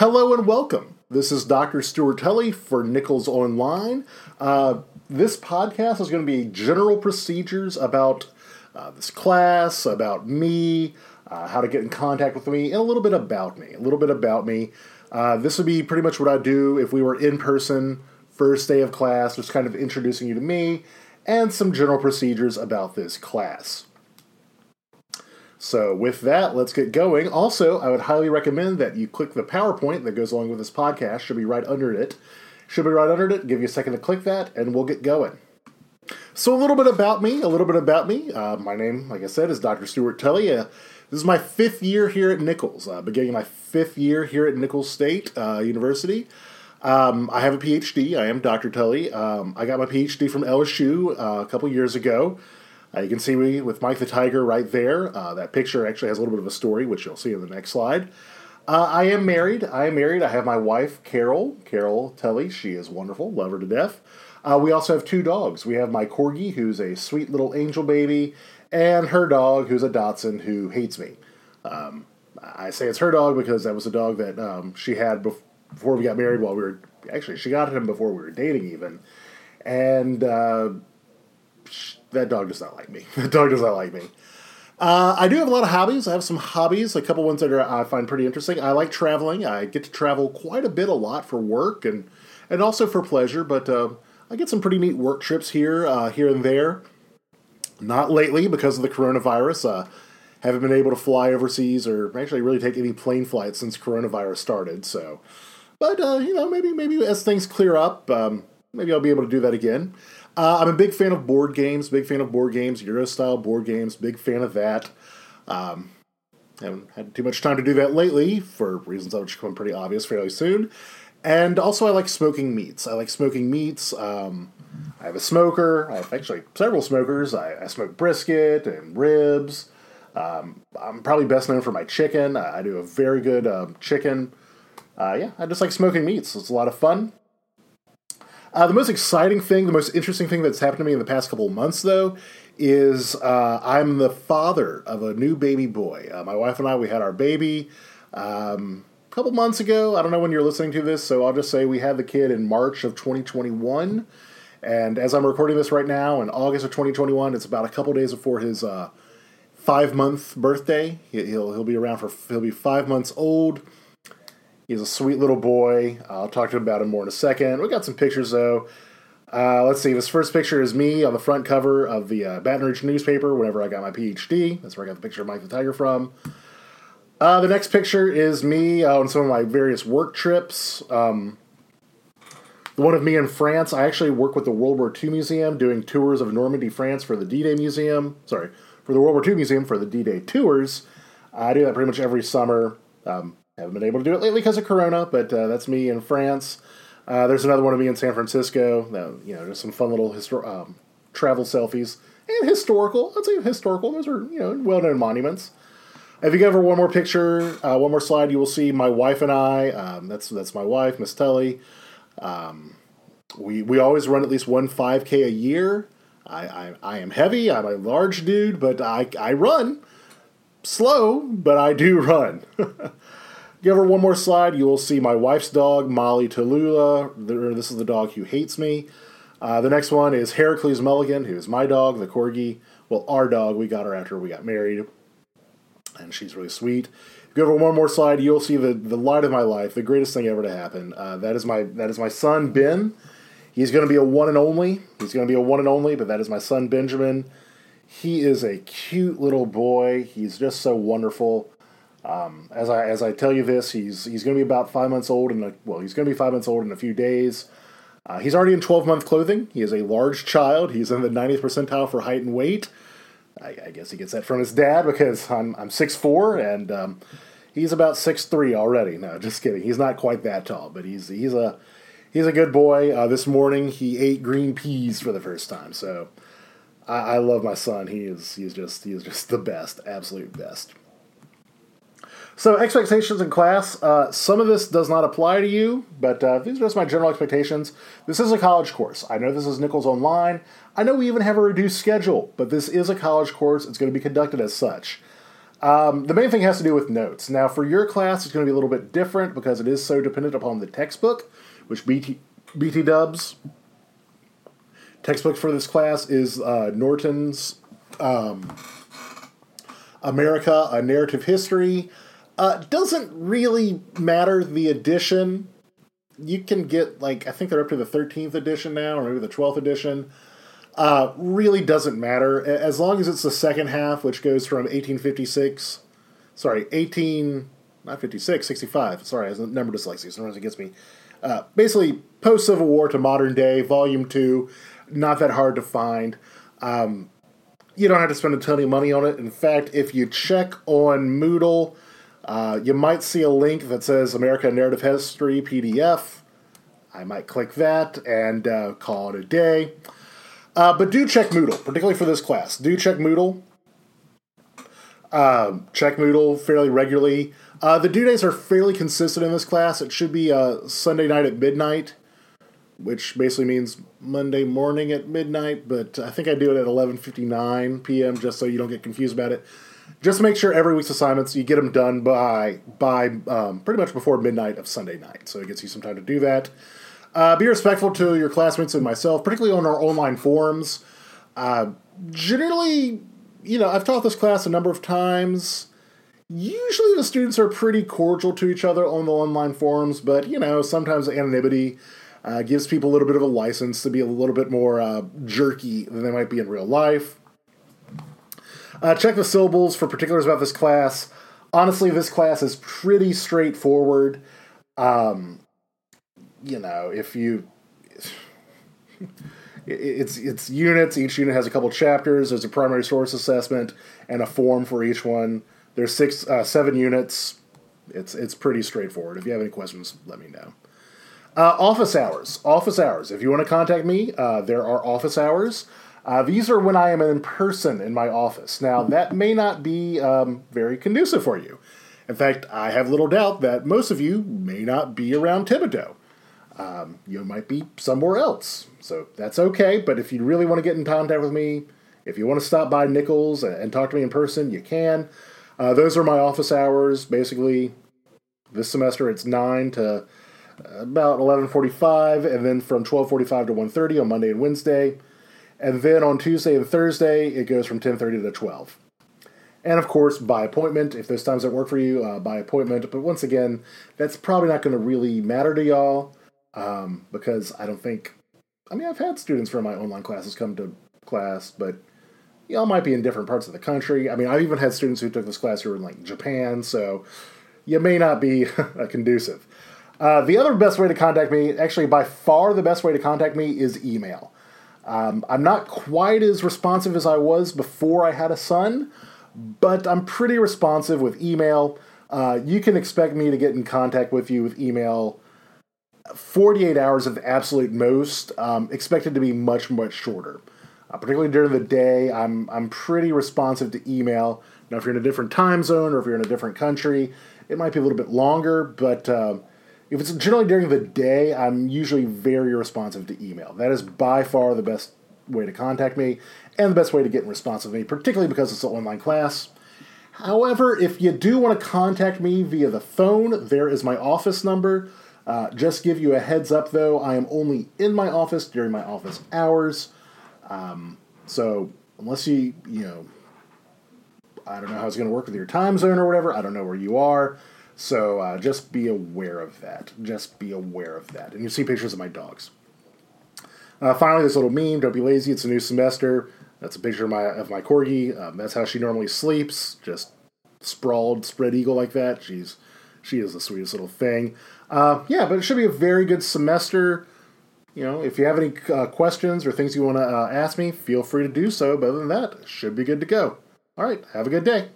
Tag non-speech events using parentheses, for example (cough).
Hello and welcome. This is Dr. Stuart Tully for Nicholls Online. Uh, this podcast is going to be general procedures about uh, this class, about me, uh, how to get in contact with me, and a little bit about me. A little bit about me. Uh, this would be pretty much what I'd do if we were in person, first day of class, just kind of introducing you to me and some general procedures about this class. So, with that, let's get going. Also, I would highly recommend that you click the PowerPoint that goes along with this podcast, should be right under it. Should be right under it. Give you a second to click that, and we'll get going. So, a little bit about me. A little bit about me. Uh, my name, like I said, is Dr. Stuart Tully. Uh, this is my fifth year here at Nicholls, uh, beginning my fifth year here at Nicholls State uh, University. Um, I have a PhD. I am Dr. Tully. Um, I got my PhD from LSU uh, a couple years ago. Uh, you can see me with Mike the Tiger right there. Uh, that picture actually has a little bit of a story, which you'll see in the next slide. Uh, I am married. I am married. I have my wife, Carol, Carol Tully. She is wonderful. Love her to death. Uh, we also have two dogs. We have my Corgi, who's a sweet little angel baby, and her dog, who's a Dachshund, who hates me. Um, I say it's her dog because that was a dog that um, she had before we got married. While we were actually, she got him before we were dating, even, and uh, that dog does not like me. (laughs) that dog does not like me. Uh, I do have a lot of hobbies. I have some hobbies, a couple ones that are, I find pretty interesting. I like traveling. I get to travel quite a bit, a lot for work and and also for pleasure. But uh, I get some pretty neat work trips here, uh, here and there. Not lately because of the coronavirus. Uh, haven't been able to fly overseas or actually really take any plane flights since coronavirus started. So, but uh, you know, maybe maybe as things clear up, um, maybe I'll be able to do that again. Uh, I'm a big fan of board games. Big fan of board games, Euro style board games. Big fan of that. Um, haven't had too much time to do that lately for reasons that will become pretty obvious fairly soon. And also, I like smoking meats. I like smoking meats. Um, I have a smoker. I have actually several smokers. I, I smoke brisket and ribs. Um, I'm probably best known for my chicken. I do a very good um, chicken. Uh, yeah, I just like smoking meats. It's a lot of fun. Uh, the most exciting thing, the most interesting thing that's happened to me in the past couple months, though, is uh, I'm the father of a new baby boy. Uh, my wife and I, we had our baby um, a couple months ago. I don't know when you're listening to this, so I'll just say we had the kid in March of 2021. And as I'm recording this right now, in August of 2021, it's about a couple days before his uh, five month birthday. He'll he'll be around for he'll be five months old. He's a sweet little boy. I'll talk to him about him more in a second. We got some pictures though. Uh, let's see. This first picture is me on the front cover of the uh, Baton Rouge newspaper whenever I got my PhD. That's where I got the picture of Mike the Tiger from. Uh, the next picture is me on some of my various work trips. Um, the one of me in France. I actually work with the World War II Museum doing tours of Normandy, France for the D Day Museum. Sorry, for the World War II Museum for the D Day tours. I do that pretty much every summer. Um, haven't been able to do it lately because of Corona, but uh, that's me in France. Uh, there's another one of me in San Francisco. Uh, you know, just some fun little histor- um, travel selfies and historical. I'd say historical. Those are you know well-known monuments. If you go over one more picture, uh, one more slide, you will see my wife and I. Um, that's that's my wife, Miss Tully. Um, we we always run at least one 5K a year. I, I, I am heavy. I'm a large dude, but I I run slow, but I do run. (laughs) Give her one more slide. You will see my wife's dog, Molly Tallulah. This is the dog who hates me. Uh, the next one is Heracles Mulligan, who is my dog, the corgi. Well, our dog. We got her after we got married, and she's really sweet. Give her one more slide. You'll see the, the light of my life, the greatest thing ever to happen. Uh, that is my that is my son Ben. He's going to be a one and only. He's going to be a one and only, but that is my son Benjamin. He is a cute little boy. He's just so wonderful. Um, as I as I tell you this, he's he's going to be about five months old, and well, he's going to be five months old in a few days. Uh, he's already in 12 month clothing. He is a large child. He's in the 90th percentile for height and weight. I, I guess he gets that from his dad because I'm I'm six four and um, he's about six three already. No, just kidding. He's not quite that tall, but he's he's a he's a good boy. Uh, this morning he ate green peas for the first time, so I, I love my son. He is he's just he is just the best, absolute best. So expectations in class. Uh, some of this does not apply to you, but uh, these are just my general expectations. This is a college course. I know this is Nicholls Online. I know we even have a reduced schedule, but this is a college course. It's going to be conducted as such. Um, the main thing has to do with notes. Now, for your class, it's going to be a little bit different because it is so dependent upon the textbook, which BT, BT dubs. Textbook for this class is uh, Norton's um, America, A Narrative History. Uh, doesn't really matter the edition. You can get, like, I think they're up to the 13th edition now, or maybe the 12th edition. Uh, really doesn't matter. As long as it's the second half, which goes from 1856, sorry, 18, not 56, 65. Sorry, I a number dyslexia, sometimes it gets me. Uh, basically, post Civil War to modern day, volume two, not that hard to find. Um, you don't have to spend a ton of money on it. In fact, if you check on Moodle, uh, you might see a link that says America Narrative History PDF. I might click that and uh, call it a day. Uh, but do check Moodle, particularly for this class. Do check Moodle. Uh, check Moodle fairly regularly. Uh, the due days are fairly consistent in this class. It should be uh, Sunday night at midnight, which basically means Monday morning at midnight. But I think I do it at 11:59 p.m. just so you don't get confused about it. Just make sure every week's assignments you get them done by by um, pretty much before midnight of Sunday night, so it gets you some time to do that. Uh, be respectful to your classmates and myself, particularly on our online forums. Uh, generally, you know, I've taught this class a number of times. Usually the students are pretty cordial to each other on the online forums, but, you know, sometimes anonymity uh, gives people a little bit of a license to be a little bit more uh, jerky than they might be in real life. Uh, check the syllables for particulars about this class. Honestly, this class is pretty straightforward. Um, you know, if you (laughs) it's it's units. Each unit has a couple chapters. There's a primary source assessment and a form for each one. There's six, uh, seven units. It's it's pretty straightforward. If you have any questions, let me know. Uh, office hours. Office hours. If you want to contact me, uh, there are office hours. Uh, these are when I am in person in my office. Now that may not be um, very conducive for you. In fact, I have little doubt that most of you may not be around Thibodaux um, you might be somewhere else. So that's okay. But if you really want to get in contact with me, if you want to stop by Nicholls and talk to me in person, you can. Uh, those are my office hours. Basically, this semester it's nine to about eleven forty-five, and then from twelve forty-five to 1.30 on Monday and Wednesday, and then on Tuesday and Thursday it goes from ten thirty to twelve. And of course, by appointment, if those times don't work for you, uh, by appointment. But once again, that's probably not going to really matter to y'all um, because I don't think. I mean, I've had students from my online classes come to class, but y'all might be in different parts of the country. I mean, I've even had students who took this class who were in like Japan, so you may not be (laughs) conducive. Uh, the other best way to contact me, actually by far the best way to contact me, is email. Um, I'm not quite as responsive as I was before I had a son, but I'm pretty responsive with email. Uh, you can expect me to get in contact with you with email 48 hours of the absolute most, um, expected to be much, much shorter. Uh, particularly during the day, I'm, I'm pretty responsive to email. Now, if you're in a different time zone or if you're in a different country, it might be a little bit longer, but uh, if it's generally during the day, I'm usually very responsive to email. That is by far the best way to contact me and the best way to get in response with me, particularly because it's an online class. However, if you do want to contact me via the phone, there is my office number. Uh, just give you a heads up though, I am only in my office during my office hours. Um, so unless you, you know, I don't know how it's going to work with your time zone or whatever. I don't know where you are. So uh, just be aware of that. Just be aware of that. And you see pictures of my dogs. Uh, finally, this little meme. Don't be lazy. It's a new semester. That's a picture of my of my corgi. Um, that's how she normally sleeps, just sprawled, spread eagle like that. She's she is the sweetest little thing. Uh, yeah, but it should be a very good semester. You know, if you have any uh, questions or things you want to uh, ask me, feel free to do so. But other than that, should be good to go. All right, have a good day.